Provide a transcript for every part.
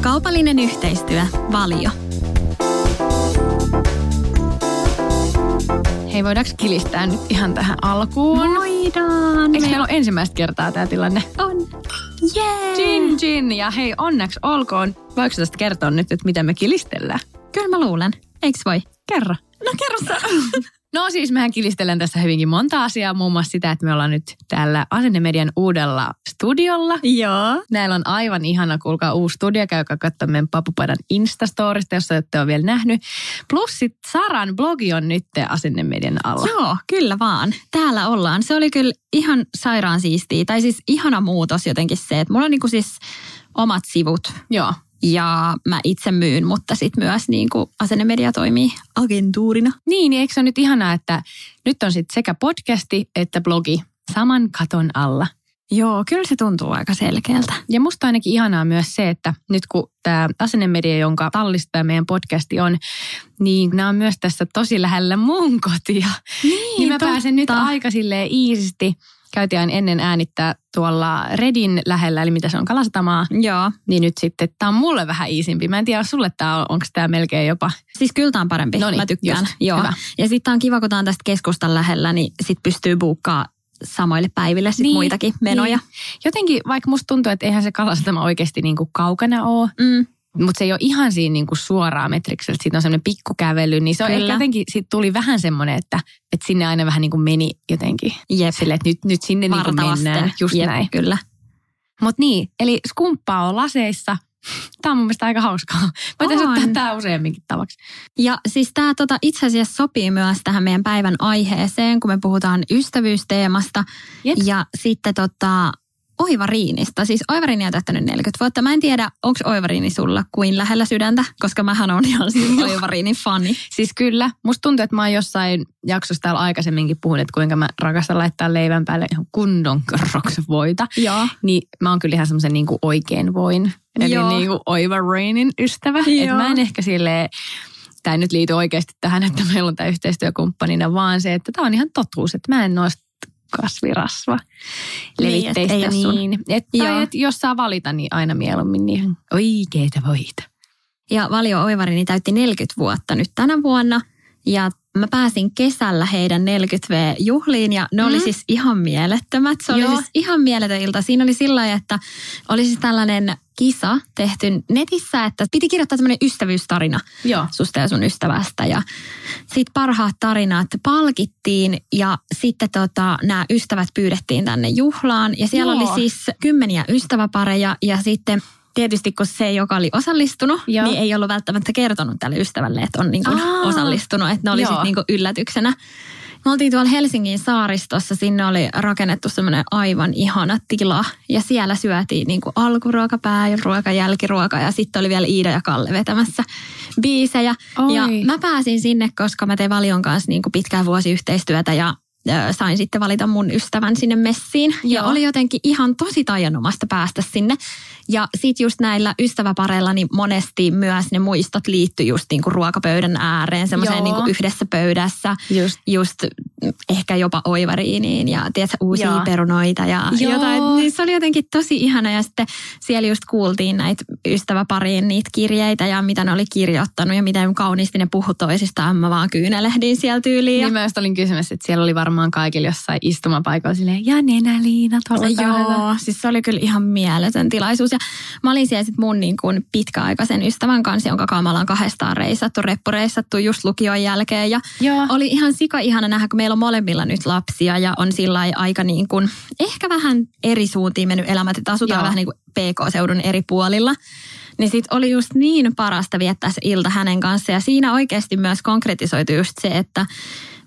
Kaupallinen yhteistyö, Valio. Hei, voidaanko kilistää nyt ihan tähän alkuun? Voidaan. Eikö meillä ole ensimmäistä kertaa tämä tilanne? On. Jee. Gin, gin. Ja hei, onneksi olkoon. Voiko tästä kertoa nyt, että mitä me kilistellään? Kyllä mä luulen. Eiks voi? Kerro. No kerro. No siis mehän kilistelen tässä hyvinkin monta asiaa, muun muassa sitä, että me ollaan nyt täällä Asennemedian uudella studiolla. Joo. Näillä on aivan ihana, kuulkaa uusi studio, käykää katsomaan meidän Papupadan Instastorista, jos ette ole vielä nähnyt. Plus sit Saran blogi on nyt Asennemedian alla. Joo, kyllä vaan. Täällä ollaan. Se oli kyllä ihan sairaan siistiä. Tai siis ihana muutos jotenkin se, että mulla on niinku siis omat sivut. Joo. Ja mä itse myyn, mutta sitten myös niin kuin asennemedia toimii agentuurina. Niin, niin eikö se ole nyt ihanaa, että nyt on sitten sekä podcasti että blogi saman katon alla. Joo, kyllä se tuntuu aika selkeältä. Ja musta ainakin ihanaa myös se, että nyt kun tämä asennemedia, jonka tallista meidän podcasti on, niin nämä on myös tässä tosi lähellä mun kotia. Niin, niin mä totta. pääsen nyt aika silleen iisisti. Käytiin aina ennen äänittää tuolla Redin lähellä, eli mitä se on, Kalasatamaa. Joo. Niin nyt sitten tämä on mulle vähän iisimpi. Mä en tiedä, sulle tämä on, onko tämä melkein jopa... Siis kyllä tämä on parempi. Noniin, mä tykkään. just. Joo. Hyvä. Ja sitten on kiva, kun tämä on tästä keskustan lähellä, niin sit pystyy buukkaa samoille päiville sit Niin, muitakin menoja. Niin. Jotenkin, vaikka musta tuntuu, että eihän se Kalasatama oikeasti niinku kaukana ole, Mm. Mutta se ei ole ihan siinä niinku suoraan metrikseltä. Siitä on semmoinen pikkukävely, niin se on Kyllä. ehkä jotenkin, siitä tuli vähän semmoinen, että, että sinne aina vähän niin kuin meni jotenkin. Jep. Silleen, että nyt, nyt sinne niin Varta mennään. Just Jep, näin. Kyllä. Mutta niin, eli skumppaa on laseissa. Tämä on mun mielestä aika hauskaa. Voitaisiin ottaa tämä useamminkin tavaksi. Ja siis tämä tota, itse asiassa sopii myös tähän meidän päivän aiheeseen, kun me puhutaan ystävyysteemasta. Jep. Ja sitten tota, Oivariinista. Siis Oivariini on täyttänyt 40 vuotta. Mä en tiedä, onko Oivariini sulla kuin lähellä sydäntä, koska mähän on ihan siis Oivariinin fani. Siis kyllä, musta tuntuu, että mä oon jossain jaksossa täällä aikaisemminkin puhunut, että kuinka mä rakastan laittaa leivän päälle ihan kunnon voita. Joo. Niin mä oon kyllä ihan semmoisen niin kuin oikein voin. Eli Joo. niin kuin Oiva Rainin ystävä. Joo. Et mä en ehkä silleen, tämä ei nyt liity oikeasti tähän, että meillä on tämä yhteistyökumppanina, vaan se, että tämä on ihan totuus, että mä en noista kasvirasva Niin, et levitteistä ei oo sun- niin. Et, tai et, jos saa valita, niin aina mieluummin niin oikeita voita. Ja Valio Oivariini täytti 40 vuotta nyt tänä vuonna. Ja mä pääsin kesällä heidän 40V-juhliin ja ne oli Mm. siis ihan mielettömät. Se oli Joo. siis ihan mieletön ilta. Siinä oli sillä että oli siis tällainen kisa tehty netissä, että piti kirjoittaa tämmöinen ystävyystarina Joo. susta ja sun ystävästä. Ja sitten parhaat tarinat palkittiin ja sitten tota, nämä ystävät pyydettiin tänne juhlaan. Ja siellä Joo. oli siis kymmeniä ystäväpareja ja sitten tietysti kun se, joka oli osallistunut, Joo. niin ei ollut välttämättä kertonut tälle ystävälle, että on niin kuin osallistunut. Että ne oli sitten niin yllätyksenä. Me oltiin tuolla Helsingin saaristossa, sinne oli rakennettu semmoinen aivan ihana tila. Ja siellä syötiin niin kuin alkuruoka, pääruoka, jälkiruoka ja sitten oli vielä Iida ja Kalle vetämässä biisejä. Oi. Ja mä pääsin sinne, koska mä tein Valion kanssa niin kuin pitkään vuosi yhteistyötä ja sain sitten valita mun ystävän sinne messiin. Ja Joo. oli jotenkin ihan tosi taianomasta päästä sinne. Ja sitten just näillä ystäväpareilla niin monesti myös ne muistot liittyi just niinku ruokapöydän ääreen, semmoiseen niinku yhdessä pöydässä. Just. Just mm, ehkä jopa oivariiniin ja tiedätkö, uusia Joo. perunoita ja Joo. jotain. Niin se oli jotenkin tosi ihana ja sitten siellä just kuultiin näitä ystäväpariin niitä kirjeitä ja mitä ne oli kirjoittanut ja miten kauniisti ne puhu toisistaan. Mä vaan kyynelehdin siellä tyyliin. Ja Niin mä just olin kysymässä, että siellä oli varmaan kaikilla jossain istumapaikoilla silleen, ja nenäliina, tuolla Joo, siis se oli kyllä ihan mieletön tilaisuus. Ja mä olin siellä sit mun niin kuin pitkäaikaisen ystävän kanssa, jonka kanssa me ollaan kahdestaan reissattu, reppureissattu just lukion jälkeen. Ja Joo. oli ihan sika ihana nähdä, kun meillä on molemmilla nyt lapsia ja on sillä aika niin kuin, ehkä vähän eri suuntiin mennyt elämät, että asutaan Joo. vähän niin kuin PK-seudun eri puolilla. Niin sit oli just niin parasta viettää se ilta hänen kanssa ja siinä oikeasti myös konkretisoitu just se, että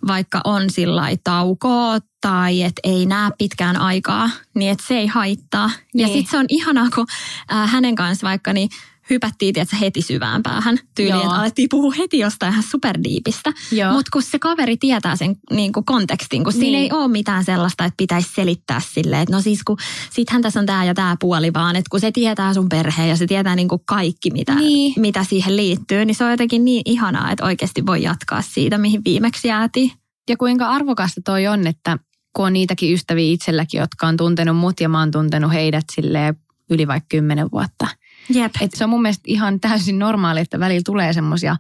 vaikka on sillä taukoa tai että ei näe pitkään aikaa, niin että se ei haittaa. Niin. Ja sitten se on ihanaa, kun äh, hänen kanssa vaikka niin hypättiin tietysti, heti syvään päähän tyyliin, että alettiin puhua heti jostain ihan superdiipistä. Mutta kun se kaveri tietää sen niin kuin kontekstin, kun niin. siinä ei ole mitään sellaista, että pitäisi selittää silleen, että no siis kun sittenhän tässä on tämä ja tämä puoli, vaan että kun se tietää sun perheen ja se tietää niin kuin kaikki, mitä, niin. mitä siihen liittyy, niin se on jotenkin niin ihanaa, että oikeasti voi jatkaa siitä, mihin viimeksi jäätiin. Ja kuinka arvokasta toi on, että kun on niitäkin ystäviä itselläkin, jotka on tuntenut mut ja mä oon tuntenut heidät sille yli vaikka kymmenen vuotta – Jep. Et se on mun mielestä ihan täysin normaali, että välillä tulee semmoisia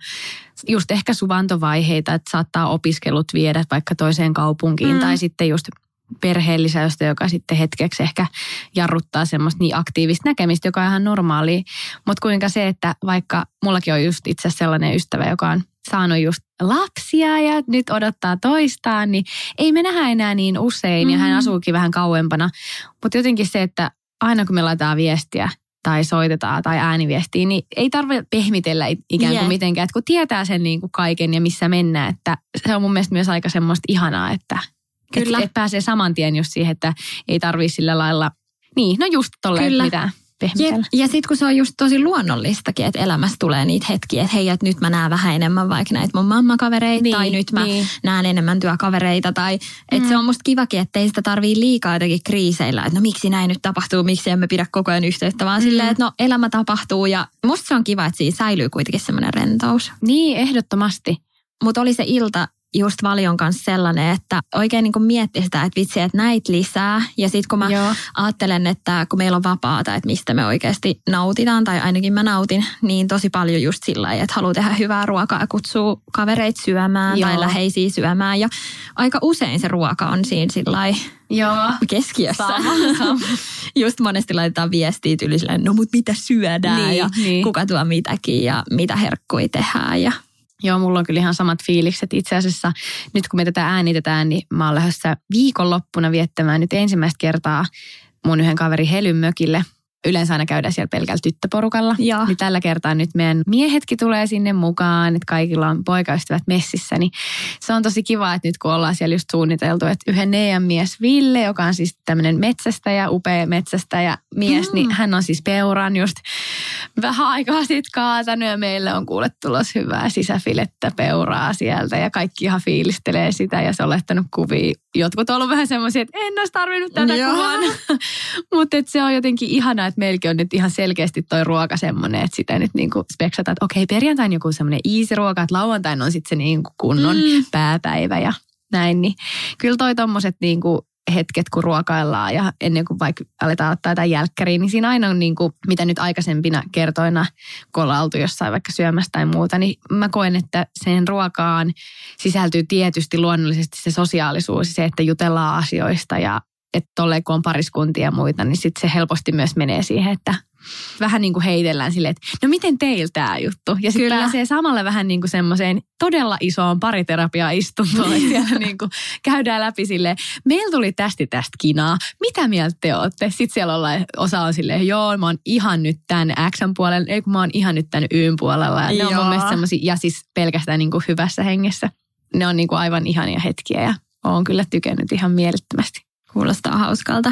just ehkä suvantovaiheita, että saattaa opiskelut viedä vaikka toiseen kaupunkiin mm. tai sitten just perheellisäystä, joka sitten hetkeksi ehkä jarruttaa semmoista niin aktiivista näkemistä, joka on ihan normaali. Mutta kuinka se, että vaikka mullakin on just itse sellainen ystävä, joka on saanut just lapsia ja nyt odottaa toistaan, niin ei me nähdä enää niin usein mm. ja hän mm. asuukin vähän kauempana. Mutta jotenkin se, että aina kun me laitetaan viestiä, tai soitetaan tai ääniviestiin, niin ei tarvitse pehmitellä ikään kuin yeah. mitenkään. Että kun tietää sen niin kuin kaiken ja missä mennään, että se on mun mielestä myös aika semmoista ihanaa, että Kyllä. Et, et pääsee saman tien just siihen, että ei tarvitse sillä lailla, niin no just tolleen mitään pehmitellä. Ja, ja sitten kun se on just tosi luonnollistakin, että elämässä tulee niitä hetkiä, että hei, että nyt mä näen vähän enemmän vaikka näitä mun mammakavereita niin, tai nyt mä niin. näen enemmän työkavereita. Tai että mm. se on musta kivakin, että ei sitä tarvii liikaa jotenkin kriiseillä, että no miksi näin nyt tapahtuu, miksi emme pidä koko ajan yhteyttä, vaan mm. silleen, että no elämä tapahtuu ja musta se on kiva, että siinä säilyy kuitenkin semmoinen rentous. Niin, ehdottomasti. Mutta oli se ilta just Valion kanssa sellainen, että oikein niin miettii sitä, että vitsi, että näitä lisää. Ja sitten kun mä Joo. ajattelen, että kun meillä on vapaata, että mistä me oikeasti nautitaan, tai ainakin mä nautin, niin tosi paljon just sillä että haluaa tehdä hyvää ruokaa ja kutsuu kavereita syömään Joo. tai läheisiä syömään. Ja aika usein se ruoka on siinä sillä Joo. keskiössä. Sama, sama. Just monesti laitetaan viestiä yli silleen, no mut mitä syödään niin, ja niin. kuka tuo mitäkin ja mitä herkkui tehdään ja Joo, mulla on kyllä ihan samat fiilikset. Itse asiassa nyt kun me tätä äänitetään, niin mä oon lähdössä viikonloppuna viettämään nyt ensimmäistä kertaa mun yhden kaveri Helyn mökille – yleensä aina käydään siellä pelkällä tyttöporukalla. Joo. Niin tällä kertaa nyt meidän miehetkin tulee sinne mukaan, että kaikilla on poikaystävät messissä. Niin se on tosi kiva, että nyt kun ollaan siellä just suunniteltu, että yhden neidän mies Ville, joka on siis tämmöinen metsästäjä, upea metsästäjä mies, mm. niin hän on siis peuran just vähän aikaa sitten kaatanut ja meille on kuule tulos hyvää sisäfilettä peuraa sieltä ja kaikki ihan fiilistelee sitä ja se on lähtenyt kuvia. Jotkut on ollut vähän semmoisia, että en olisi tarvinnut tätä kuvan. Mutta se on jotenkin ihana, että meilläkin on nyt ihan selkeästi toi ruoka semmoinen, että sitä nyt niinku speksataan, että okei perjantain joku semmoinen easy ruoka, että lauantain on sitten se niinku kunnon mm. pääpäivä ja näin. Niin kyllä toi tommoset niinku hetket, kun ruokaillaan ja ennen kuin vaikka aletaan ottaa jotain jälkkäriä, niin siinä aina on niin kuin, mitä nyt aikaisempina kertoina, kun ollaan oltu jossain vaikka syömässä tai muuta, niin mä koen, että sen ruokaan sisältyy tietysti luonnollisesti se sosiaalisuus, se, että jutellaan asioista ja että tolleen kun on pariskuntia ja muita, niin sitten se helposti myös menee siihen, että vähän niin kuin heitellään silleen, että no miten teillä tämä juttu? Ja sitten pääsee samalla vähän niin kuin semmoiseen todella isoon pariterapiaistuntoon, että siellä niin kuin käydään läpi silleen, meillä tuli tästä tästä kinaa, mitä mieltä te olette? Sitten siellä ollaan, osa on silleen, joo, mä oon ihan nyt tämän X puolella, ei kun mä oon ihan nyt tämän Y puolella. Ja ne on mun mielestä semmoisia, ja siis pelkästään niin kuin hyvässä hengessä. Ne on niin kuin aivan ihania hetkiä ja oon kyllä tykännyt ihan mielettömästi. Kuulostaa hauskalta.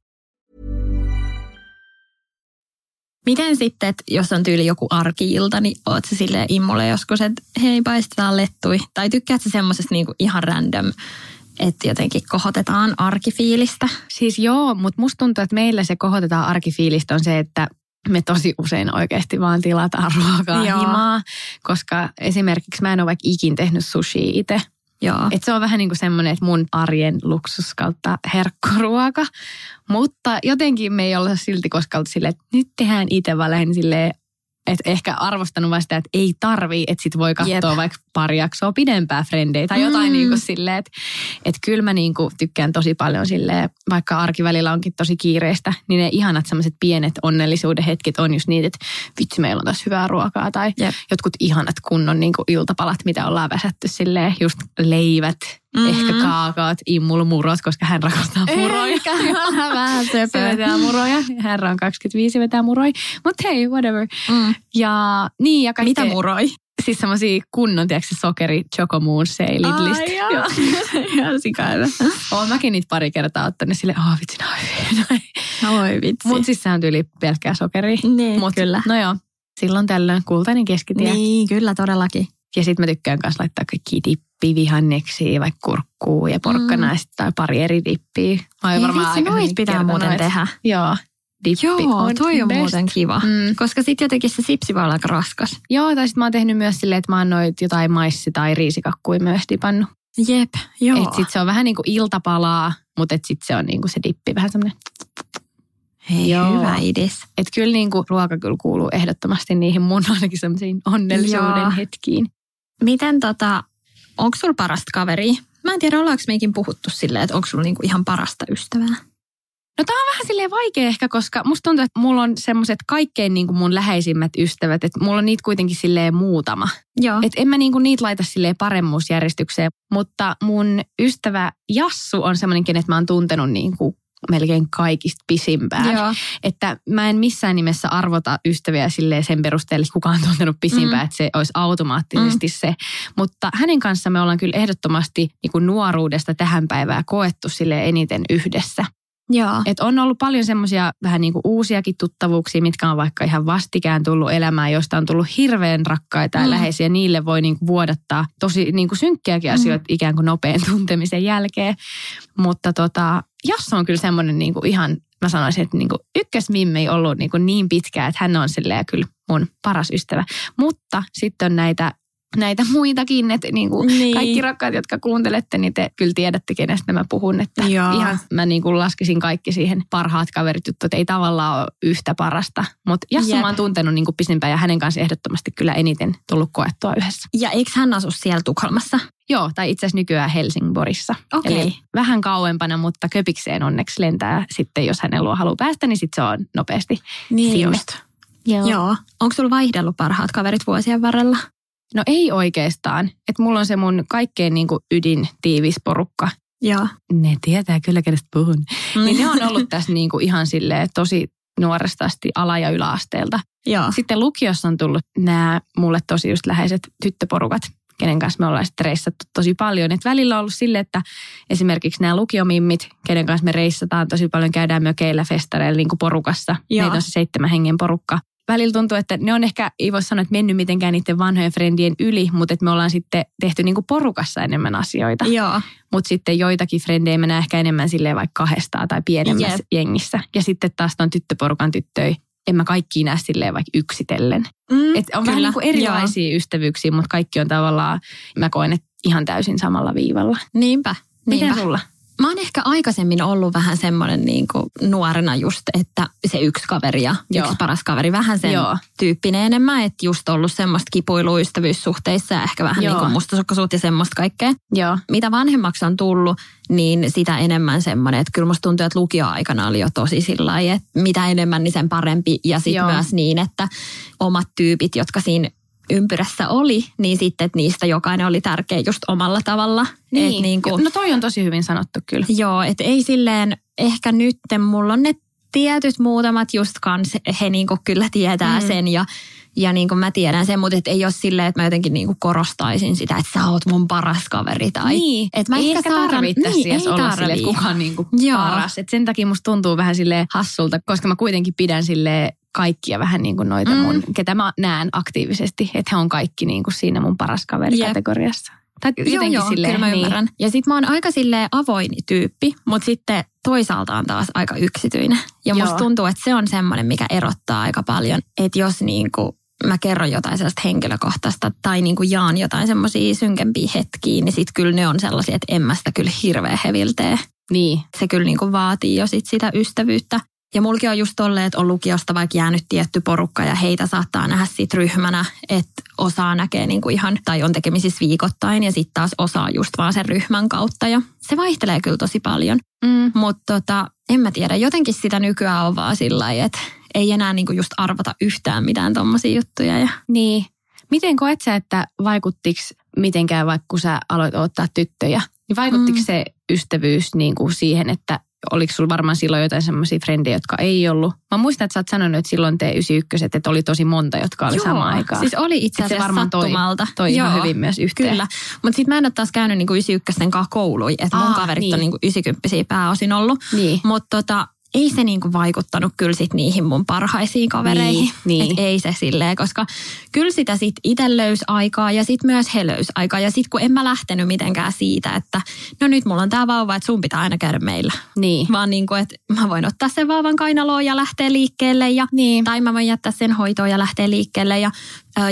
Miten sitten, että jos on tyyli joku arkiilta, niin oot se sille immulle joskus, että hei paistetaan lettui. Tai tykkäätkö semmoisesta niinku ihan random, että jotenkin kohotetaan arkifiilistä? Siis joo, mutta musta tuntuu, että meillä se kohotetaan arkifiilistä on se, että me tosi usein oikeasti vaan tilataan ruokaa Joo. himaa, koska esimerkiksi mä en ole vaikka ikin tehnyt sushi itse. Joo. Et se on vähän niin kuin semmoinen, että mun arjen luksus kautta herkkuruoka. Mutta jotenkin me ei olla silti koskaan silleen, että nyt tehdään itse, vaan lähinnä silleen, että ehkä arvostanut vaan sitä, että ei tarvii, että sit voi katsoa Jep. vaikka pari jaksoa pidempää frendejä tai jotain Mm. niin kuin silleen, että, että kyllä mä niin kuin tykkään tosi paljon silleen, vaikka arkivälillä onkin tosi kiireistä, niin ne ihanat semmoiset pienet onnellisuuden hetket on just niitä, että vitsi meillä on tässä hyvää ruokaa tai Jep. jotkut ihanat kunnon niin kuin iltapalat, mitä ollaan väsätty silleen, just leivät, Mhm. ehkä kaakaot, immulmurot, koska hän rakastaa muroja. Eikä, vähän Se söpö. vetää muroja. Herra on 25 vetää muroja. Mutta hei, whatever. Mm. Ja niin ja kaikkea. Mitä muroi? Siis semmosia kunnon, tiedätkö, sokeri, chocomoonse, Lidlistä. Ai joo. Joo. Ihan sikailla. Oon mäkin niitä pari kertaa ottanut sille, oh vitsi, on hyviä. Oi vitsi. Mut siis se on tyyli pelkkää sokeria. niin, Mut, kyllä. No joo, silloin tällöin kultainen keskitie. Niin, kyllä todellakin. Ja sitten mä tykkään myös laittaa kaikki dippivihanneksia, vaikka kurkkuu ja porkkana Mm. tai pari eri dippiä. Mä oon varmaan vitsi, noit pitää kertonut, muuten tehdä. Joo, dippi Joo, on toi on best. muuten kiva. Mm. Koska sitten jotenkin se sipsi voi olla aika raskas. Joo, tai sitten mä oon tehnyt myös silleen, että mä oon noit jotain maissi- tai riisikakkuja myös dipannut. Jep, joo. Että sit se on vähän niin kuin iltapalaa, mutta et sit se on niin kuin se dippi vähän semmoinen. Hei, Joo. hyvä idis. Että kyllä niin kuin ruoka kyllä kuuluu ehdottomasti niihin mun ainakin semmoisiin onnellisuuden Joo. hetkiin. Miten tota, onko sulla parasta kaveria? Mä en tiedä, ollaanko meikin puhuttu silleen, että onko sulla niinku ihan parasta ystävää? No tää on vähän silleen vaikea ehkä, koska musta tuntuu, että mulla on semmoiset kaikkein niin kuin mun läheisimmät ystävät, että mulla on niitä kuitenkin silleen muutama. Joo. Et en mä niinku niitä laita silleen paremmuusjärjestykseen, mutta mun ystävä Jassu on semmoinen, kenet mä oon tuntenut niinku melkein kaikista pisimpään. Joo. Että mä en missään nimessä arvota ystäviä silleen sen perusteella, että kuka on tuntenut pisimpään, Mm. että se olisi automaattisesti se. Mutta hänen kanssa me ollaan kyllä ehdottomasti niinku nuoruudesta tähän päivään koettu sille eniten yhdessä. Joo. Et on ollut paljon semmoisia vähän niin kuin uusiakin tuttavuuksia, mitkä on vaikka ihan vastikään tullut elämään, joista on tullut hirveän rakkaita ja Mm. läheisiä. Niille voi niin kuin vuodattaa tosi niin kuin synkkiäkin asioita ikään kuin nopean tuntemisen jälkeen. Mutta tota, Jassu on kyllä semmoinen niin kuin ihan, mä sanoisin, että niin kuin ykkösmimme ei ollut niin, kuin niin pitkään, että hän on silleen kyllä mun paras ystävä. Mutta sitten on näitä näitä muitakin, että niin kuin Niin. kaikki rakkaat, jotka kuuntelette, niin te kyllä tiedätte, kenestä mä puhun. Että Joo. ihan mä niin kuin laskisin kaikki siihen parhaat kaverit juttu, että ei tavallaan ole yhtä parasta. Mutta Jassu Jep. mä oon tuntenut niin kuin pisimpään ja hänen kanssa ehdottomasti kyllä eniten tullut koettua yhdessä. Ja eikö hän asu siellä Tukholmassa? Joo, tai itse asiassa nykyään Helsingborissa. Okei. Eli vähän kauempana, mutta köpikseen onneksi lentää sitten, jos hänen luo haluaa päästä, niin sitten se on nopeasti. Niin Sinne. just. Joo. Joo. Onko sulla vaihdellut parhaat kaverit vuosien varrella? No ei oikeastaan. Että mulla on se mun kaikkein niin kuin ydin tiivis porukka. Joo. Ne tietää kyllä, kenestä puhun. Niin ne on ollut tässä niin kuin ihan silleen tosi nuoresta asti ala- ja yläasteelta. Joo. Sitten lukiossa on tullut nämä mulle tosi just läheiset tyttöporukat, kenen kanssa me ollaan sitten reissattu tosi paljon. Et välillä on ollut sille, että esimerkiksi nämä lukiomimmit, kenen kanssa me reissataan tosi paljon, käydään mökeillä festareilla niin kuin porukassa. Joo. Meitä on se seitsemän hengen porukka. Välillä tuntuu, että ne on ehkä, ei voi sanoa, että mennyt mitenkään niiden vanhojen frendien yli, mutta että me ollaan sitten tehty niin kuin porukassa enemmän asioita. Joo. Mutta sitten joitakin frendejä mä ehkä enemmän silleen vaikka kahdestaan tai pienemmässä Jep. jengissä. Ja sitten taas on tyttöporukan tyttöjä. En mä kaikki näe silleen vaikka yksitellen. Mm, Et on vähän niin kuin erilaisia ystävyyksiä, mutta kaikki on tavallaan, mä koen, että ihan täysin samalla viivalla. Niinpä. Miten Niinpä. sulla? Mä oon ehkä aikaisemmin ollut vähän semmoinen niin kuin nuorena just, että se yksi kaveri ja Joo. yksi paras kaveri, vähän sen Joo. tyyppinen enemmän, että just ollut semmoista kipuilua ystävyyssuhteissa ja ehkä vähän Joo. niin kuin mustasukkaisuutta ja semmoista kaikkea. Joo. Mitä vanhemmaksi on tullut, niin sitä enemmän semmoinen, että kyllä musta tuntuu, että lukioaikana oli jo tosi sillä että mitä enemmän, niin sen parempi. Ja sitten myös niin, että omat tyypit, jotka siinä ympyrässä oli, niin sitten, että niistä jokainen oli tärkeä just omalla tavalla. Et niin kuin, No toi on tosi hyvin sanottu kyllä. Joo, että ei silleen, ehkä nyt mulla on ne tietyt muutamat just kans, he niinku kyllä tietää Mm. sen ja, ja niinku mä tiedän sen, mutta et ei ole silleen, että mä jotenkin niinku korostaisin sitä, että sä oot mun paras kaveri. Tai, niin, et mä ei ehkä tarvitse niin, niin, ei olla silleen, että kuka on niin kuin Joo. paras. Et sen takia musta tuntuu vähän sille hassulta, koska mä kuitenkin pidän sille kaikkia vähän niin kuin noita Mm. mun, ketä mä näen aktiivisesti, että he on kaikki niin kuin siinä mun paras kaveri kategoriassa. Tai Joo, jotenkin joo, silleen, kyllä mä niin. ymmärrän. Ja sit mä oon aika silleen avoin tyyppi, mutta sitten toisaalta on taas aika yksityinen. Ja musta Joo. tuntuu, että se on semmoinen, mikä erottaa aika paljon. Että jos niinku mä kerron jotain sellaista henkilökohtaista tai niinku jaan jotain semmoisia synkempiä hetkiä, niin sit kyllä ne on sellaisia, että en mä sitä kyllä hirveän heviltee. Niin, Se kyllä niinku vaatii jo sit sitä ystävyyttä. Ja mulki on just tolleen, että on lukiosta vaikka jäänyt tietty porukka ja heitä saattaa nähdä sit ryhmänä, että osaa näkee niinku ihan, tai on tekemisissä viikoittain ja sitten taas osaa just vaan sen ryhmän kautta. Ja se vaihtelee kyllä tosi paljon. mm, Mutta tota, en mä tiedä, jotenkin sitä nykyään on vaan sillä että ei enää niinku just arvata yhtään mitään tommosia juttuja. Ja niin. Miten koet sä, että vaikuttiko mitenkään vaikka kun sä aloit ottaa tyttöjä, niin vaikuttiko Mm. se ystävyys niin kuin siihen, että oliko sulla varmaan silloin jotain semmoisia frendejä, jotka ei ollut? Mä muistan, että sä oot sanonut, että silloin te 91 että oli tosi monta, jotka oli samaan aikaan. siis oli itse asiassa varmaan toi- sattumalta. toi ihan Joo. hyvin myös yhteen. Kyllä, mutta sitten mä en ole taas käynyt niinku 91 kanssa kouluja, että mun kaverit niin. on niinku 90 pääosin ollut. Niin. Mutta tota, ei se niinku vaikuttanut kyllä sit niihin mun parhaisiin kavereihin. Niin, niin. Et ei se silleen, koska kyllä sitä sit itse löysi aikaa ja sit myös he löysi aikaa. Ja sit kun en mä lähtenyt mitenkään siitä, että no nyt mulla on tää vauva, että sun pitää aina käydä meillä. Niin. Vaan niinku, että mä voin ottaa sen vauvan kainaloon ja lähteä liikkeelle. Ja, Niin. Tai mä voin jättää sen hoitoon ja lähteä liikkeelle. Ja,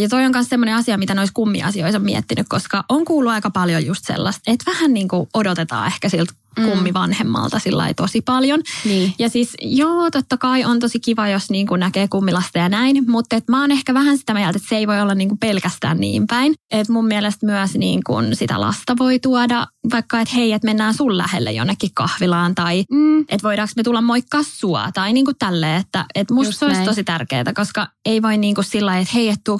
ja toi on myös semmoinen asia, mitä noissa kummiasioissa on miettinyt, koska on kuullut aika paljon just sellaista, että vähän niin kuin odotetaan ehkä siltä kummivanhemmalta sillä tosi paljon. Niin. Ja siis joo, totta kai on tosi kiva, jos niin kuin näkee kummilasta ja näin, mutta et mä oon ehkä vähän sitä mieltä, että se ei voi olla niin kuin pelkästään niin päin. Et mun mielestä myös niin kuin sitä lasta voi tuoda vaikka, että hei, että mennään sun lähelle jonnekin kahvilaan tai Mm. että voidaanko me tulla moikkaa sua tai niin kuin tälleen, että, että musta Just se olisi näin. tosi tärkeää, koska ei voi niin kuin sillä että hei, että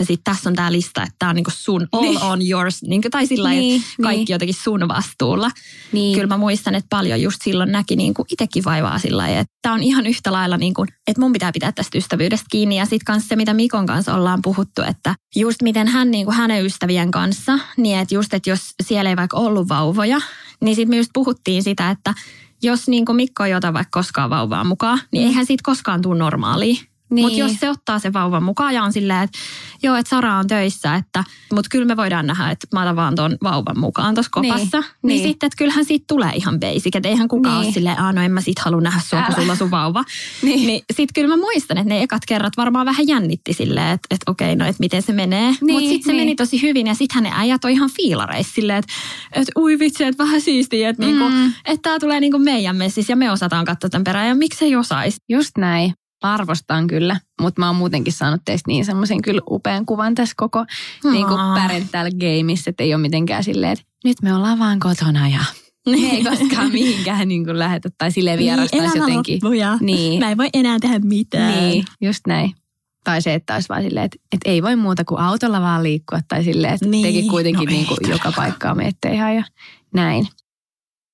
ja sitten tässä on tämä lista, että tämä on niin kuin sun all Niin. on yours, niin kuin, tai sillä Niin, että kaikki niin. jotenkin sun vastuulla. Niin. Kyllä mä muistan, että paljon just silloin näki niin kuin itsekin vaivaa sillä että tämä on ihan yhtä lailla niin kuin, että mun pitää pitää tästä ystävyydestä kiinni. Ja sitten kanssa se, mitä Mikon kanssa ollaan puhuttu, että just miten hän niin kuin hänen ystävien kanssa, niin että just, että jos siellä ei vaikka ollut vauvoja, niin sitten me just puhuttiin sitä, että jos niin kuin Mikko ei ota vaikka koskaan vauvaa mukaan, niin eihän siitä koskaan tule normaalia. Niin. Mutta jos se ottaa sen vauvan mukaan ja on silleen, että joo, että Sara on töissä, että, mutta kyllä me voidaan nähdä, että mä otan vaan tuon vauvan mukaan tuossa Niin, kopassa. Niin, niin. niin sitten, että kyllähän siitä tulee ihan basic, että eihän kukaan Niin. ole silleen, aah no en mä sit halua nähdä sua, kun sulla sun vauva. Niin. niin sitten kyllä mä muistan, että ne ekat kerrat varmaan vähän jännitti silleen, että, että okei, no että miten se menee. Niin, Mutta sitten se niin. meni tosi hyvin ja sittenhän ne äijät on ihan fiilareissa silleen, että, että ui vitsi, että vähän siistiä, että, niinku, Mm. että tää tulee niinku meidän messissä ja me osataan katsoa tämän perään ja miksei osaisi. Just näin. Arvostan kyllä, mutta mä oon muutenkin saanut teistä niin semmoisen kyllä upean kuvan tässä koko niin kuin parental gameissa, että ei ole mitenkään silleen, että nyt me ollaan vaan kotona ja me ei koskaan mihinkään niin kuin lähetä tai silleen vierastaisi Niin, jotenkin. loppuu ja Niin, Mä en voi enää tehdä mitään. niin, just näin. Tai se, että olisi vaan silleen, että, että ei voi muuta kuin autolla vaan liikkua tai silleen, että Niin, teki kuitenkin no niin kuin joka paikkaa menette ihan ja näin.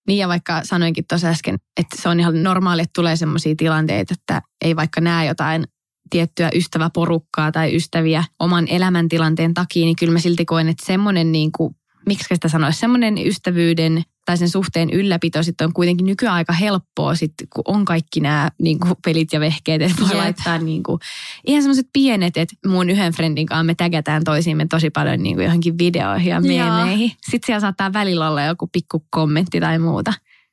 Niin ja vaikka sanoinkin tuossa äsken, että se on ihan normaali, että tulee sellaisia tilanteita, että ei vaikka näe jotain tiettyä ystäväporukkaa tai ystäviä oman elämäntilanteen takia, niin kyllä mä silti koen, että semmoinen niin kuin, miksi sitä sanoisi, semmoinen ystävyyden tai sen suhteen ylläpito sitten on kuitenkin nykyään aika helppoa, sit, kun on kaikki nämä niin kuin pelit ja vehkeet, että voi Jep. laittaa niin kuin, ihan semmoiset pienet, että mun yhden friendin kanssa me tägätään toisiimme tosi paljon niin kuin johonkin videoihin ja Joo. meemeihin. Sitten siellä saattaa välillä olla joku pikku kommentti tai muuta.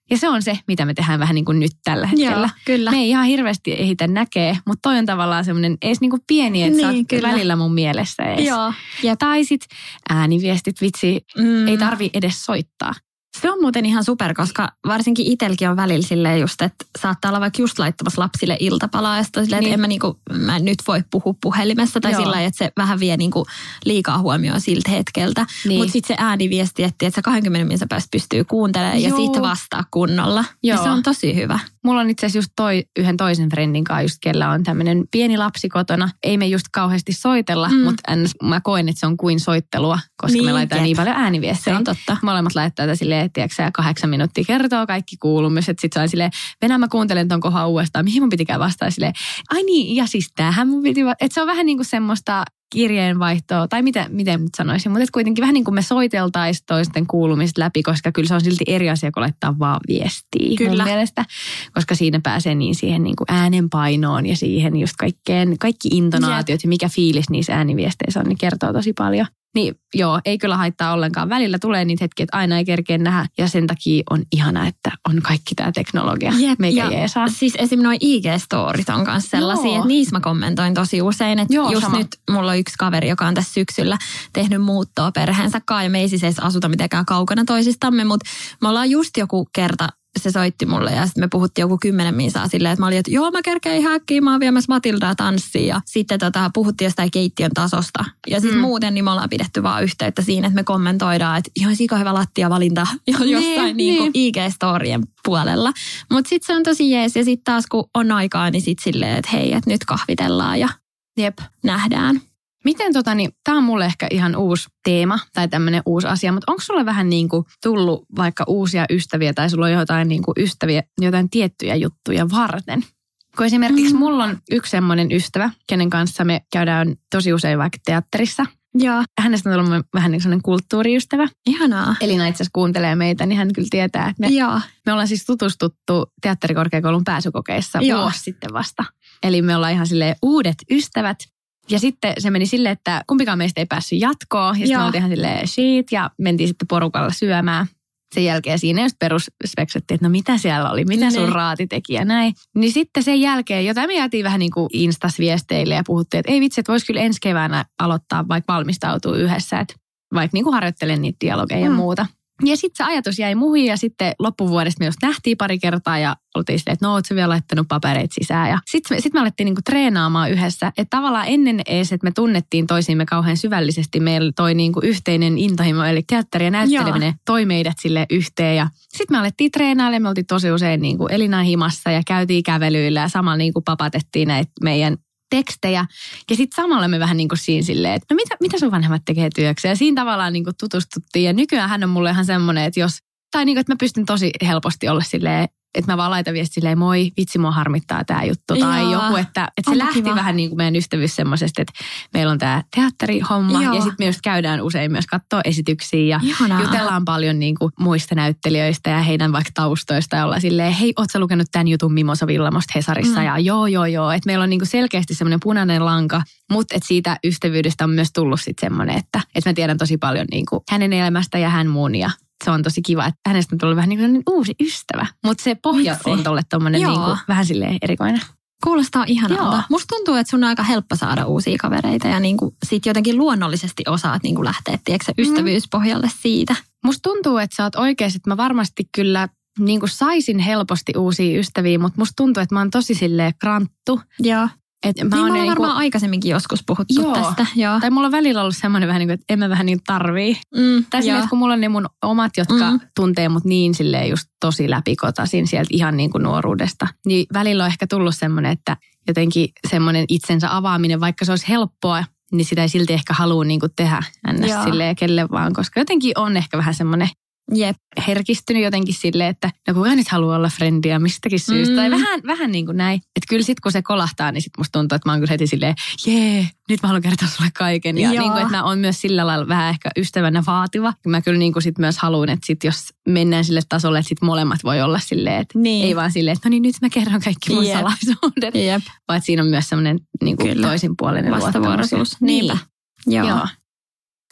Ja se on se, mitä me tehdään vähän niin kuin nyt tällä hetkellä. Joo, kyllä. Me ei ihan hirveästi ehitä näkee, mutta toi on tavallaan semmoinen edes niinku pieni, että Niin, niin, sä kyllä. välillä mun mielessä edes. Joo. Ja tai sit ääniviestit, vitsi, Mm. ei tarvi edes soittaa. Se on muuten ihan super, koska varsinkin itselläkin on välillä silleen just, että saattaa olla vaikka just laittamassa lapsille iltapalaa ja sitten silleen, Niin. että en mä, niinku, mä en nyt voi puhua puhelimessa tai Joo. sillä lailla, että se vähän vie niinku liikaa huomioon siltä hetkeltä. Niin. Mutta sitten se ääniviesti, että että se 20 minuutin päästä pystyy kuuntelemaan ja Joo. sitten vastaa kunnolla. Ja Joo. se on tosi hyvä. Mulla on itse asiassa just toi, yhden toisen friendin kanssa, just kellä on tämmöinen pieni lapsi kotona. Ei me just kauheasti soitella, Mm. mm. mutta mä koen, että se on kuin soittelua, koska Niin, me laitetaan jep. niin paljon ääniviestejä. Se on totta. Molemmat laittaa tätä silleen, että tiedätkö kahdeksan minuuttia kertoo kaikki kuulumiset. Sitten se on silleen, Venä mä kuuntelen ton kohan uudestaan, mihin mun pitikään vastata silleen, ai niin, ja siis tämähän mun piti, va-" että se on vähän niin kuin semmoista kirjeenvaihtoa, tai miten, miten nyt sanoisin, mutta kuitenkin vähän niin kuin me soiteltaisiin toisten kuulumista läpi, koska kyllä se on silti eri asia kuin laittaa vaan viestiä kyllä. mun mielestä, koska siinä pääsee niin siihen niin kuin äänenpainoon ja siihen just kaikkeen, kaikki intonaatiot ja mikä fiilis niissä ääniviesteissä on, niin kertoo tosi paljon. Niin joo, ei kyllä haittaa ollenkaan. Välillä tulee niitä hetkiä, että aina ei kerkeä nähdä ja sen takia on ihana, että on kaikki tämä teknologia Jep, meikä ja jeesaa. Siis esim. noin IG-storit on myös sellaisia, joo. että niissä mä kommentoin tosi usein. Että joo, just sama. nyt mulla on yksi kaveri, joka on tässä syksyllä tehnyt muuttoa perheensä kanssa ja me ei siis edes asuta mitenkään kaukana toisistamme, mutta me ollaan just joku kerta se soitti mulle ja sitten me puhuttiin joku kymmenen minsaa silleen, että mä olin, että joo mä kerkeen ihan äkkiä, mä oon viemässä Matildaa tanssiin ja sitten tota, puhuttiin jostain keittiön tasosta. Ja sitten mm. muuten niin me ollaan pidetty vaan yhteyttä siinä, että me kommentoidaan, että ihan sika hyvä lattiavalinta jostain niin, niin. Niin IG-storien puolella. Mutta sitten se on tosi jees ja sitten taas kun on aikaa, niin sitten silleen, että hei, että nyt kahvitellaan ja Jep. nähdään. Miten tota, niin, tämä on mulle ehkä ihan uusi teema tai tämmöinen uusi asia, mutta onko sulle vähän niin kuin tullut vaikka uusia ystäviä tai sulla on jotain niin kuin ystäviä, jotain tiettyjä juttuja varten? Kun esimerkiksi mm. mulla on yksi semmoinen ystävä, kenen kanssa me käydään tosi usein vaikka teatterissa. Joo. Hänestä on tullut vähän niin kuin kulttuuriystävä. Ihanaa. Elina itse asiassa kuuntelee meitä, niin hän kyllä tietää, että me, Joo. me ollaan siis tutustuttu teatterikorkeakoulun pääsykokeissa Joo. vuosi sitten vasta. Eli me ollaan ihan sille uudet ystävät. Ja sitten se meni silleen, että kumpikaan meistä ei päässyt jatkoon. Ja sitten me oltiin ihan silleen shit ja mentiin sitten porukalla syömään. Sen jälkeen siinä just perusspeksettiin, että no mitä siellä oli, mitä sun ne. raati teki ja näin. Niin sitten sen jälkeen, jota me jäätiin vähän niin kuin Instas-viesteille ja puhuttiin, että ei vitsi, että voisi kyllä ensi keväänä aloittaa vaikka valmistautuu yhdessä, että vaikka niin kuin harjoittelen niitä dialogeja mm. ja muuta. Ja sitten se ajatus jäi muihin ja sitten loppuvuodesta me just nähtiin pari kertaa ja oltiin silleen, että no oot vielä laittanut papereita sisään. Ja sitten me, sit me alettiin niinku treenaamaan yhdessä. Että tavallaan ennen ees, että me tunnettiin toisiimme kauhean syvällisesti, meillä toi niinku yhteinen intohimo, eli teatteri ja näytteleminen Joo. toi meidät sille yhteen. Ja sitten me alettiin treenailemaan, me oltiin tosi usein niinku Elina himassa ja käytiin kävelyillä ja samalla niinku papatettiin näitä meidän tekstejä. Ja sitten samalla me vähän niin kuin siinä silleen, että no mitä, mitä sun vanhemmat tekee työksi? Ja siinä tavallaan niin kuin tutustuttiin. Ja nykyään hän on mulle ihan semmoinen, että jos, tai niin kuin, että mä pystyn tosi helposti olla silleen, että mä vaan laitan viesti silleen, moi, vitsi mua harmittaa tämä juttu. Tai Joo. joku, että, että se Onpa lähti kiva. vähän niin kuin meidän ystävyys semmoisesta, että meillä on tämä teatterihomma. Joo. Ja sitten me just käydään usein myös katsoa esityksiä ja Ihanaa. jutellaan paljon niin kuin muista näyttelijöistä ja heidän vaikka taustoista. Ja olla silleen, hei, ootko lukenut tämän jutun Mimosa Villamosta Hesarissa? Mm. Ja joo, joo, joo. Että meillä on niin kuin selkeästi semmoinen punainen lanka. Mutta että siitä ystävyydestä on myös tullut sitten semmoinen, että, että mä tiedän tosi paljon niin kuin hänen elämästä ja hän muun. Ja se on tosi kiva, että hänestä on tullut vähän niin kuin uusi ystävä. Mutta se pohja Vitsi. on tolle tommonen niin kuin, vähän silleen erikoinen. Kuulostaa ihanalta. Joo. Musta tuntuu, että sun on aika helppo saada uusia kavereita ja niin kuin sit jotenkin luonnollisesti osaat niin kuin lähteä tiedätkö, mm. ystävyyspohjalle siitä. Musta tuntuu, että sä oot oikeasti, että mä varmasti kyllä niin kuin saisin helposti uusia ystäviä, mutta musta tuntuu, että mä oon tosi silleen kranttu. Joo. Et mä niin, niin varmaan kuin, aikaisemminkin joskus puhuttu joo. tästä. Joo. Tai mulla on välillä ollut semmoinen vähän niin kuin, että en mä vähän niin tarvii. Mm, tai silleen, kun mulla on ne mun omat, jotka mm. tuntee mut niin silleen just tosi läpikotasin sieltä ihan niin kuin nuoruudesta. Niin välillä on ehkä tullut semmoinen, että jotenkin semmoinen itsensä avaaminen, vaikka se olisi helppoa, niin sitä ei silti ehkä halua niin kuin tehdä ns. silleen kelle vaan, koska jotenkin on ehkä vähän semmoinen Jep. herkistynyt jotenkin sille, että no kuka nyt haluaa olla frendiä mistäkin syystä. Mm. Tai vähän, vähän niin kuin näin. Että kyllä sitten kun se kolahtaa, niin sitten musta tuntuu, että mä oon kyllä heti silleen, jee, nyt mä haluan kertoa sulle kaiken. Ja niin kuin, että mä oon myös sillä lailla vähän ehkä ystävänä vaativa. Mä kyllä niin kuin sit myös haluan, että sit jos mennään sille tasolle, että sit molemmat voi olla silleen, että niin. ei vaan silleen, että no niin nyt mä kerron kaikki mun Jep. salaisuudet. Jep. Vaan siinä on myös semmoinen niin kuin toisinpuolinen vastavuoroisuus. Niinpä. Joo. Joo.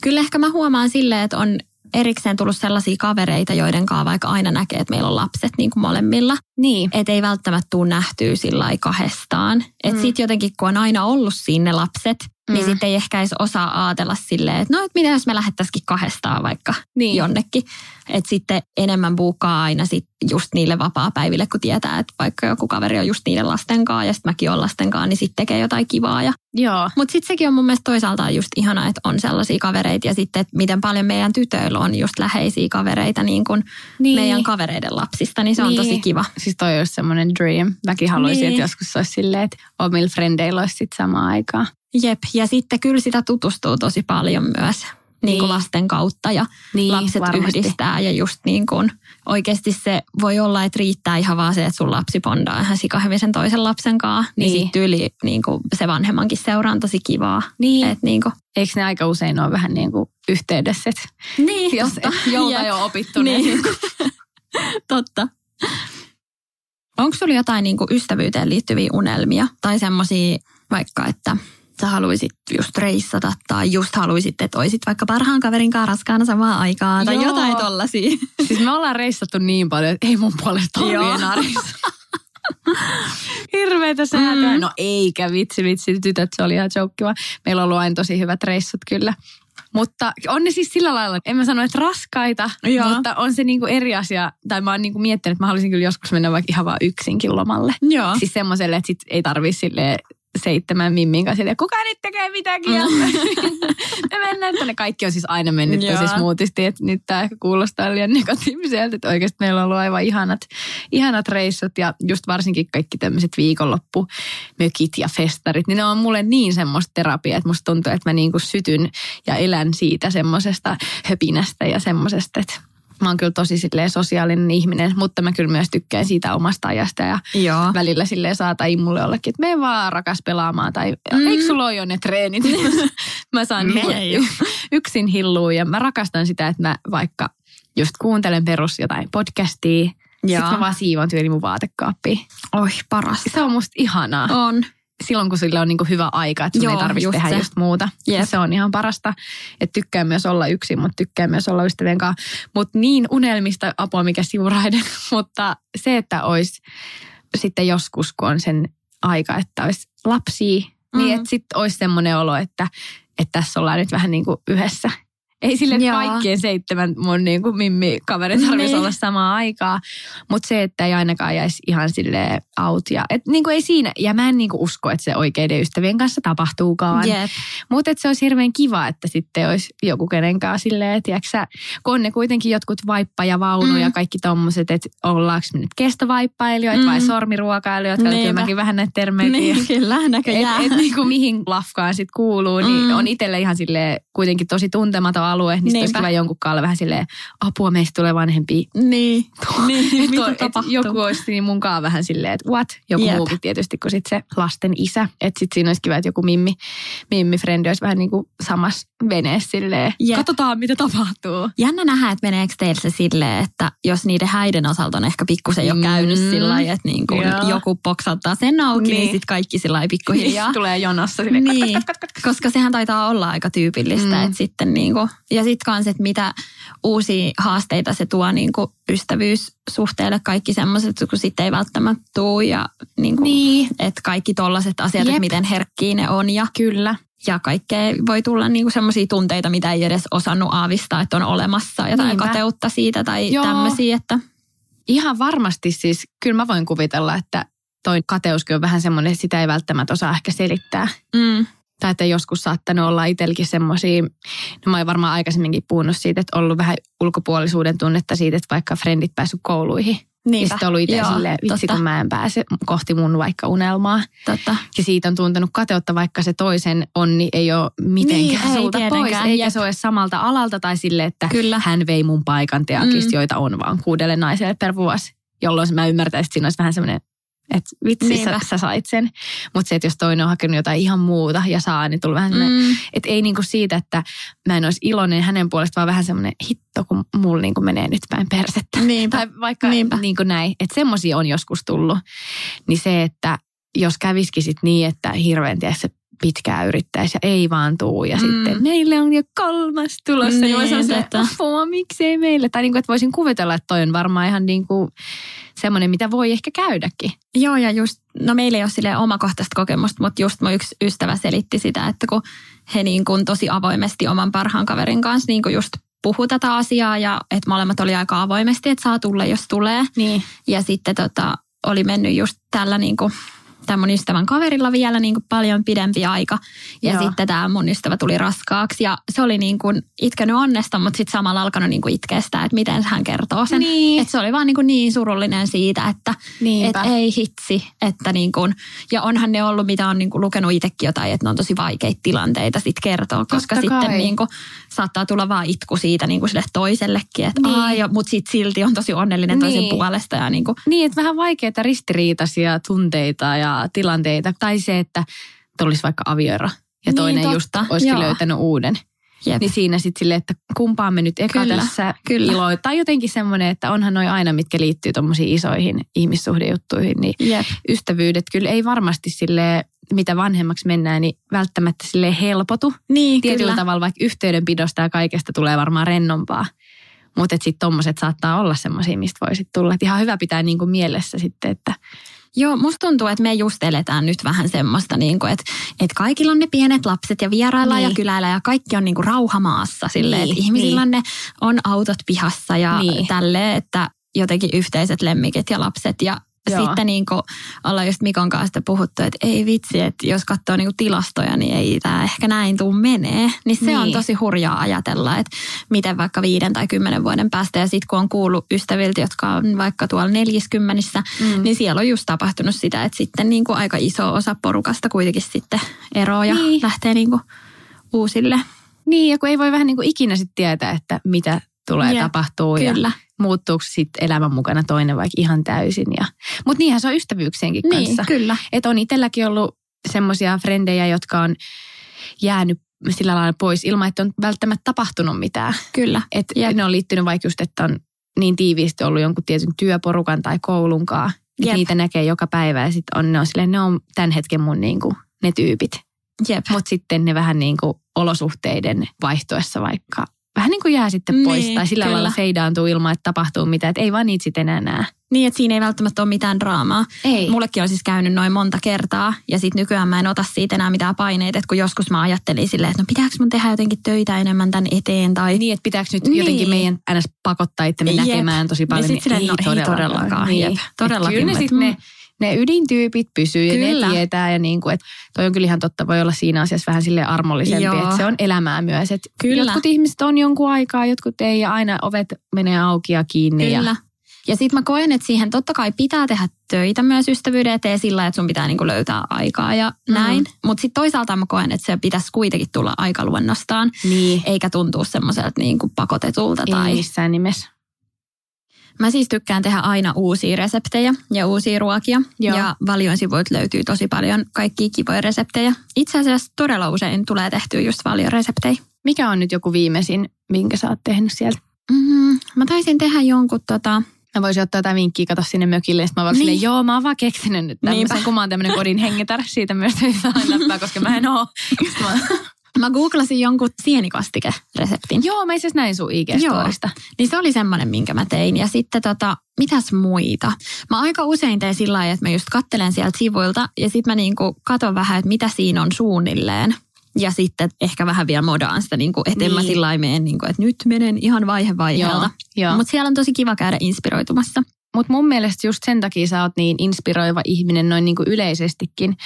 Kyllä ehkä mä huomaan silleen, että on erikseen tullut sellaisia kavereita, joiden kanssa vaikka aina näkee, että meillä on lapset niin kuin molemmilla. Niin. Että ei välttämättä tule nähtyä sillä kahdestaan. Että mm. sitten jotenkin, kun on aina ollut sinne lapset, mm. niin sitten ei ehkä edes osaa ajatella silleen, että no, että mitä jos me lähettäisikin kahdestaan vaikka niin. jonnekin. Että sitten enemmän buukaa aina sit just niille vapaa-päiville, kun tietää, että vaikka joku kaveri on just niiden lasten kanssa ja sitten mäkin olen lasten kanssa, niin sitten tekee jotain kivaa. Ja... Joo. Mutta sitten sekin on mun mielestä toisaalta just ihana, että on sellaisia kavereita ja sitten, että miten paljon meidän tytöillä on just läheisiä kavereita niin kuin niin. meidän kavereiden lapsista, niin se niin. on tosi kiva. Siis toi olisi semmoinen dream. Mäkin haluaisin, niin. että joskus olisi silleen, että omilla frendeillä olisi sitten samaan aikaan. Jep, ja sitten kyllä sitä tutustuu tosi paljon myös niin kuin niin. lasten kautta ja niin, lapset varmasti. yhdistää ja just niin kuin oikeasti se voi olla, että riittää ihan vaan se, että sun lapsi pondaa ihan sikahevin sen toisen lapsen kanssa. Niin, Niin. sitten yli niin kuin se vanhemmankin seura on tosi kivaa. Niin. Et, niin, kuin, Eikö ne aika usein ole vähän niin kuin yhteydessä, että niin jos totta. et jolta ole opittu, niin, Niin. niin. Totta. Onko sulla jotain niin kuin ystävyyteen liittyviä unelmia? Tai semmoisia vaikka, että sä haluaisit just reissata tai just haluaisit, että olisit vaikka parhaan kaverin kanssa raskaana samaan aikaan tai Joo. jotain tollasia. Siis me ollaan reissattu niin paljon, että ei mun puolesta ole enää. Hirveetä säätöä. Mm. No eikä, vitsi, vitsi, tytöt, se oli ihan joke vaan. Meillä on ollut aina tosi hyvät reissut kyllä. Mutta on ne siis sillä lailla, en mä sano, että raskaita, Joo. mutta on se niinku eri asia. Tai mä oon niinku miettinyt, että mä haluaisin kyllä joskus mennä vaikka ihan vaan yksinkin lomalle. Joo. Siis semmoiselle, että sit ei tarvii sille seitsemän mimmin kanssa silleen, kuka nyt tekee mitäkin. Ja me mennään tänne. Kaikki on siis aina mennyt tosi smoothisti, että nyt tämä ehkä kuulostaa liian negatiiviselta, että oikeasti meillä on ollut aivan ihanat, ihanat reissut ja just varsinkin kaikki tämmöiset viikonloppumökit ja festarit, niin ne on mulle niin semmoista terapiaa, että musta tuntuu, että mä niinku sytyn ja elän siitä semmoisesta höpinästä ja semmoisesta, että Mä oon kyllä tosi silleen sosiaalinen ihminen, mutta mä kyllä myös tykkään siitä omasta ajasta ja Joo. välillä silleen saata mulle jollekin, että me vaan rakas pelaamaan tai Mm. eikö sulla ole jo ne treenit? mä saan niinku yksin hillua ja mä rakastan sitä, että mä vaikka just kuuntelen perus jotain podcastia, sitten mä vaan siivoon tyyli mun vaatekaappiin. Oi, paras. Se on musta ihanaa. On. Silloin kun sillä on niinku hyvä aika, että sun Joo, ei tarvitse tehdä se. just muuta. Jep. Se on ihan parasta. Että tykkää myös olla yksin, mutta tykkää myös olla ystävien kanssa. Mutta niin unelmista apua, mikä sivuraiden. mutta se, että olisi sitten joskus, kun on sen aika, että olisi lapsia, mm. Mm. niin että sitten olisi semmoinen olo, että, että tässä ollaan nyt vähän niin kuin yhdessä. Ei sille, että Joo. kaikkien seitsemän mun niin kuin mimmi-kaveri tarvitsisi Niin. olla samaa aikaa. Mutta se, että ei ainakaan jäisi ihan sille out. Ja, et niin kuin ei siinä, ja mä en niin kuin usko, että se oikeiden ystävien kanssa tapahtuukaan. Jep. Mutta se olisi hirveän kiva, että sitten olisi joku kenen kanssa silleen, tiedätkö kun on ne kuitenkin jotkut vaippa ja vaunu Mm. ja kaikki tommoset, että ollaanko me nyt kestovaippailijoita mm. vai sormiruokailijoita, mm. Niinpä. mäkin vähän näitä termeitä. Niin, kyllä, näköjään. Et, et niin kuin mihin lafkaan sitten kuuluu, niin Mm. on itselle ihan sille kuitenkin tosi tuntematon alue, niin sitten olisi kiva jonkun kanssa vähän silleen, apua meistä tulee vanhempia. Niin, niin Et mitä tapahtuu? joku olisi niin munkaan vähän silleen, että what? Joku Jep. muukin tietysti kuin sit se lasten isä. Että sitten siinä olisi kiva, että joku mimmi, mimmi frendi olisi vähän niin kuin samassa veneessä silleen. Jep. Katsotaan, mitä tapahtuu. Jännä nähdä, että meneekö teillä se silleen, että jos niiden häiden osalta on ehkä pikkusen jo Mm. käynyt sillä lailla, että niin kuin Joo. joku poksauttaa sen auki, niin, Niin. niin sitten kaikki sillä pikkuhiljaa. Tulee jonossa silleen. Niin, koska sehän taitaa olla aika tyypillistä, Mm. mm. että sitten niinku, ja sitten kans, että mitä uusia haasteita se tuo niinku ystävyyssuhteelle, kaikki semmoiset, kun sitten ei välttämättä tuu ja niinku, Niin. että kaikki tollaset asiat, Jep. että miten herkkiä ne on ja, Kyllä. ja kaikkea voi tulla niinku semmoisia tunteita, mitä ei edes osannut aavistaa, että on olemassa jotain Niinpä. kateutta siitä tai tämmöisiä, että Ihan varmasti siis, kyllä mä voin kuvitella, että toi kateuskin on vähän semmoinen, että sitä ei välttämättä osaa ehkä selittää. mm, Tai että joskus saattanut olla itselläkin semmoisia, no mä oon varmaan aikaisemminkin puhunut siitä, että ollut vähän ulkopuolisuuden tunnetta siitä, että vaikka frendit päässyt kouluihin. Ja niinpä. sitten ollut itse silleen, vitsi totta, kun mä en pääse kohti mun vaikka unelmaa. totta. Ja siitä on tuntenut kateutta, vaikka se toisen onni ei ole mitenkään Niin, ei sulta pois. tietenkään, Eikä jep. se ole samalta alalta tai sille, että Kyllä. hän vei mun paikan teakista, Mm. joita on vaan kuudelle naiselle per vuosi. Jolloin mä ymmärtäisin, että siinä olisi vähän semmoinen, että vitsi sä, Niinpä. sä sait sen. Mutta se, että jos toinen on hakenut jotain ihan muuta ja saa, niin tulee vähän Mm, että ei niinku siitä, että mä en olisi iloinen hänen puolestaan, vaan vähän semmoinen hitto, kun mulla niinku menee nyt päin persettä. niinpä. Tai vaikka Niinpä. niin kuin näin, että semmoisia on joskus tullut. Niin se, että jos kävisikin sit niin, että hirveän tiedä, se pitkään yrittäisi ja ei vaan tuu. Ja Mm. sitten meille on jo kolmas tulossa. Niin, niin Niin, sanoa, totta. että apua, miksei meille. Tai niin kuin, että voisin kuvitella, että toi on varmaan ihan niin kuin semmoinen, mitä voi ehkä käydäkin. Joo, ja just, no meillä ei ole sille omakohtaista kokemusta, mutta just mun yksi ystävä selitti sitä, että kun he niin kuin tosi avoimesti oman parhaan kaverin kanssa niin kuin just puhu tätä asiaa ja että molemmat oli aika avoimesti, että saa tulla, jos tulee. Niin. Ja sitten tota, oli mennyt just tällä niin kuin tämä mun ystävän kaverilla vielä niin kuin paljon pidempi aika. Ja Joo. sitten tämä mun ystävä tuli raskaaksi ja se oli niin kuin itkenyt onnesta, mutta sitten samalla alkanut niin kuin itkeä sitä, että miten hän kertoo sen. Niin. Että se oli vaan niin, kuin niin surullinen siitä, että Niinpä. et ei hitsi. Että niin kuin, ja onhan ne ollut, mitä on niin kuin lukenut itsekin jotain, että ne on tosi vaikeita tilanteita sitten kertoa, koska Totta sitten kai. niin kuin, saattaa tulla vaan itku siitä niin kuin sille toisellekin, että Niin. mutta sitten silti on tosi onnellinen toisen Niin. puolesta ja niin kuin, Niin, että vähän vaikeita ristiriitaisia tunteita ja tilanteita. Tai se, että tulisi vaikka avioero ja Niin, toinen totta, just olisikin joo. löytänyt uuden. jep. Niin siinä sitten silleen, että kumpaan me nyt eka Kyllä, tässä kyllä. ilo. Tai jotenkin semmoinen, että onhan noi aina, mitkä liittyy tuommoisiin isoihin ihmissuhdejuttuihin, niin Jep. ystävyydet kyllä ei varmasti sille mitä vanhemmaksi mennään, niin välttämättä sille helpotu. Niin, Tietyllä kyllä. tavalla vaikka yhteydenpidosta ja kaikesta tulee varmaan rennompaa. Mutta sitten tommoset saattaa olla semmoisia, mistä voisit tulla. Et ihan hyvä pitää niinku mielessä sitten, että Joo, musta tuntuu, että me just eletään nyt vähän semmoista, niin kuin, että, että kaikilla on ne pienet lapset ja vieraillaan Niin. ja kyläillä ja kaikki on niin kuin rauhamaassa silleen, Niin, että ihmisillä on ne on autot pihassa ja Niin. tälleen, että jotenkin yhteiset lemmikit ja lapset ja Joo. sitten niin kuin ollaan just Mikon kanssa puhuttu, että ei vitsi, että jos katsoo niin tilastoja, niin ei tämä ehkä näin tuu menee. Niin se Niin. on tosi hurjaa ajatella, että miten vaikka viiden tai kymmenen vuoden päästä. Ja sitten kun on kuullut ystäviltä, jotka on vaikka tuolla neljäskymmenissä, Mm. niin siellä on just tapahtunut sitä, että sitten niin kuin aika iso osa porukasta kuitenkin sitten eroaa ja Niin. lähtee niin kuin uusille. Niin, ja kun ei voi vähän niin kuin ikinä sitten tietää, että mitä tulee Jep, tapahtuu ja Kyllä. muuttuuko sitten elämän mukana toinen vaikka ihan täysin. Ja... Mutta niinhän se on ystävyyksienkin Niin, kanssa. kyllä. Että on itselläkin ollut semmoisia frendejä, jotka on jäänyt sillä lailla pois ilman, että on välttämättä tapahtunut mitään. Kyllä. Et Jep. ne on liittynyt vaikka just, että on niin tiiviisti ollut jonkun tietyn työporukan tai koulunkaan. Että Jep. niitä näkee joka päivä ja sitten on, ne on silleen, ne on tämän hetken mun niinku, ne tyypit. Jep. Mutta sitten ne vähän niin kuin olosuhteiden vaihtuessa vaikka vähän niin kuin jää sitten pois. Niin, tai sillä kyllä. lailla feidaantuu ilman, että tapahtuu mitään. Että ei vaan niitä sitten enää näe. Niin, että siinä ei välttämättä ole mitään draamaa. Ei. Mullekin on siis käynyt noin monta kertaa ja sitten nykyään mä en ota siitä enää mitään paineita, että kun joskus mä ajattelin silleen, että no pitääkö mun tehdä jotenkin töitä enemmän tämän eteen tai Niin, että pitääkö nyt Niin. jotenkin meidän ns. pakottaa itsemme Jep. näkemään tosi paljon. sit silleen, no ei todellakaan. Jep, todellakin. Kyllä ne, Mä- sit ne, ne ydintyypit pysyy ja Kyllä. ne tietää. Ja niin kuin, että toi on kyllä ihan totta, voi olla siinä asiassa vähän sille armollisempi, Joo. että se on elämää myös. Että Kyllä. Jotkut ihmiset on jonkun aikaa, jotkut ei ja aina ovet menee auki ja kiinni. Kyllä. Ja, Ja sitten mä koen, että siihen totta kai pitää tehdä töitä myös ystävyyden eteen sillä, että sun pitää niinku löytää aikaa ja Mhm. näin. Mutta sitten toisaalta mä koen, että se pitäisi kuitenkin tulla aika luonnostaan, niin. eikä tuntua semmoiselta niinku pakotetulta. Ei Tai... missään nimessä. Mä siis tykkään tehdä aina uusia reseptejä ja uusia ruokia. Joo. Ja valion sivuilta löytyy tosi paljon kaikkia kivoja reseptejä. Itse asiassa todella usein tulee tehtyä just valion reseptejä. Mikä on nyt joku viimeisin, minkä sä oot tehnyt sieltä? Mm, mä taisin tehdä jonkun tota, Mä voisin ottaa jotain vinkkiä, kato sinne mökille. Sitten mä vaan Niin. niin. silleen, joo, mä oon vaan keksinyt nyt tämmöisen, Niinpä. kun mä oon tämmöinen kodin hengetär. Siitä myös jotain läppää, koska mä en oo. Sitten mä- mä googlasin jonkun sienikastike-reseptin. joo, mä itse asiassa näin sun IG-storista. Niin se oli semmoinen, minkä mä tein. Ja sitten tota, mitäs muita? Mä aika usein teen sillä lailla, että mä just kattelen sieltä sivuilta ja sitten mä niinku katon vähän, että mitä siinä on suunnilleen. Ja sitten ehkä vähän vielä modaan sitä, niinku, että en mä Niin. sillä lailla mene, niinku, että nyt menen ihan vaihe vaiheelta. Mutta siellä on tosi kiva käydä inspiroitumassa. Mutta mun mielestä just sen takia sä oot niin inspiroiva ihminen noin niinku yleisestikin.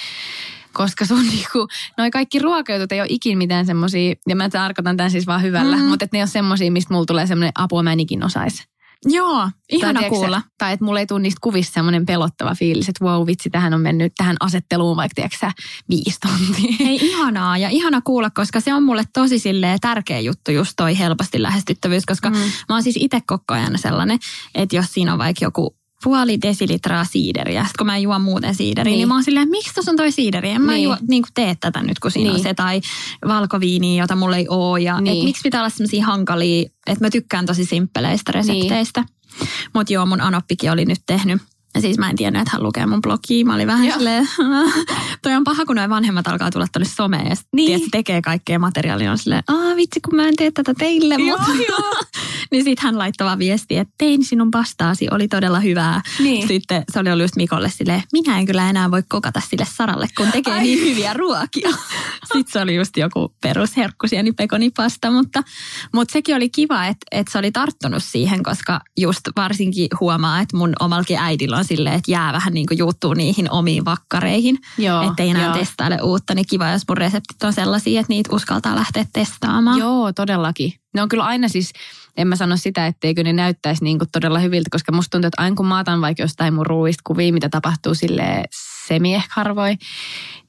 Koska sun niinku, noi kaikki ruokajutut ei ole ikin mitään semmosia, ja mä tarkoitan tämän siis vaan hyvällä, Mm. mutta ne on semmosia, mistä mulla tulee semmoinen apua mä en ikin osais. Joo, ihana tai, kuulla. sä- Tai että mulla ei tule niistä kuvista semmoinen pelottava fiilis, että wow vitsi, tähän on mennyt tähän asetteluun vaikka tiedätkö viisi tuntia. Hei, ihanaa ja ihana kuulla, koska se on mulle tosi silleen tärkeä juttu just toi helposti lähestyttävyys, koska Mm. mä oon siis itse koko ajan sellainen, että jos siinä on vaikka joku puoli desilitraa siideriä, sit kun mä en juo muuten siideriä, niin, Niin. mä oon silleen, miksi tuossa on toi siideri? En mä Niin. juo, niin kuin tee tätä nyt, kun siinä niin. on se, tai valkoviiniä, jota mulla ei oo, ja niin. Et miksi pitää olla sellaisia hankalia, että mä tykkään tosi simppeleistä resepteistä. Niin. Mutta joo, mun Anoppikin oli nyt tehnyt siis mä en tiennyt, että hän lukee mun blogia. Mä olin vähän Joo. silleen, toi on paha, kun noin vanhemmat alkaa tulla tuonne someen ja sit, Niin. tiedät, tekee kaikkea materiaalia. On silleen, aa vitsi, kun mä en tee tätä teille. Joo, mutta... niin sit hän laittoi vaan viestiä, että tein sinun pastaasi, oli todella hyvää. Niin. Sitten se oli ollut just Mikolle silleen, minä en kyllä enää voi kokata sille Saralle, kun tekee Ai. niin hyviä ruokia. Sitten se oli just joku perusherkkusieni pekonipasta, mutta, mutta sekin oli kiva, että, että se oli tarttunut siihen, koska just varsinkin huomaa, että mun omalkin äidillä on silleen, että jää vähän niin kuin juuttuu niihin omiin vakkareihin, että ei enää joo. testaile uutta, niin kiva, jos mun reseptit on sellaisia, että niitä uskaltaa lähteä testaamaan. Joo, todellakin. Ne on kyllä aina siis, en mä sano sitä, etteikö ne näyttäisi niin kuin todella hyviltä, koska musta tuntuu, että aina kun mä otan vaikka jostain mun ruuista kuvia, mitä tapahtuu sille semi ehkä harvoin,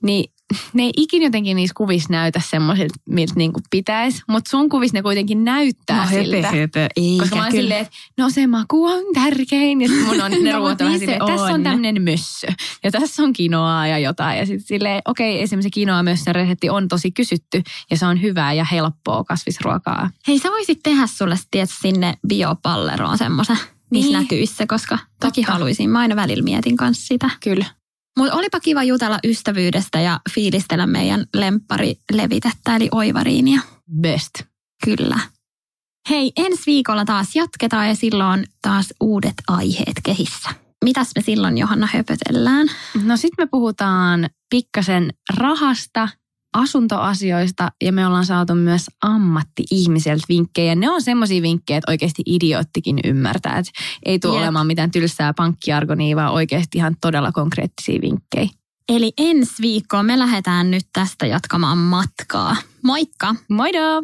niin ne ei ikin jotenkin niissä kuvissa näytä semmoisilta, miltä niin pitäisi, mutta sun kuvissa ne kuitenkin näyttää no, siltä. Höpö, höpö. Eikä Koska mä oon silleen, että no se maku on tärkein. Ja mun on ne no, ruoat on. tässä on tämmöinen mössö. Ja tässä on kinoaa ja jotain. Ja sitten silleen, okei, okay, esimerkiksi kinoa mössön resepti on tosi kysytty. Ja se on hyvää ja helppoa kasvisruokaa. Hei, sä voisit tehdä sulle tietysti sinne biopalleroon semmoisen niissä niin. näkyissä, koska toki haluaisin. Mä aina välillä mietin kanssa sitä. Kyllä. Mutta olipa kiva jutella ystävyydestä ja fiilistellä meidän lemppari levitettä eli oivariinia. Best. Kyllä. Hei, ensi viikolla taas jatketaan ja silloin taas uudet aiheet kehissä. Mitäs me silloin Johanna höpötellään? No sitten me puhutaan pikkasen rahasta asuntoasioista ja me ollaan saatu myös ammatti-ihmiseltä vinkkejä. Ne on semmoisia vinkkejä, että oikeasti idioottikin ymmärtää. Että ei tule yep. olemaan mitään tylsää pankkiargonia, vaan oikeasti ihan todella konkreettisia vinkkejä. Eli ensi viikkoon me lähdetään nyt tästä jatkamaan matkaa. Moikka! Moido!